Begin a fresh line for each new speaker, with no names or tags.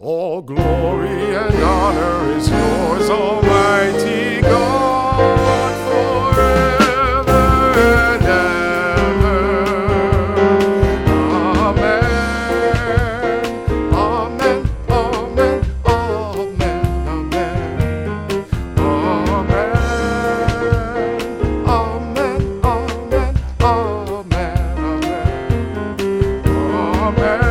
All glory and honor is yours, Almighty God. Amen.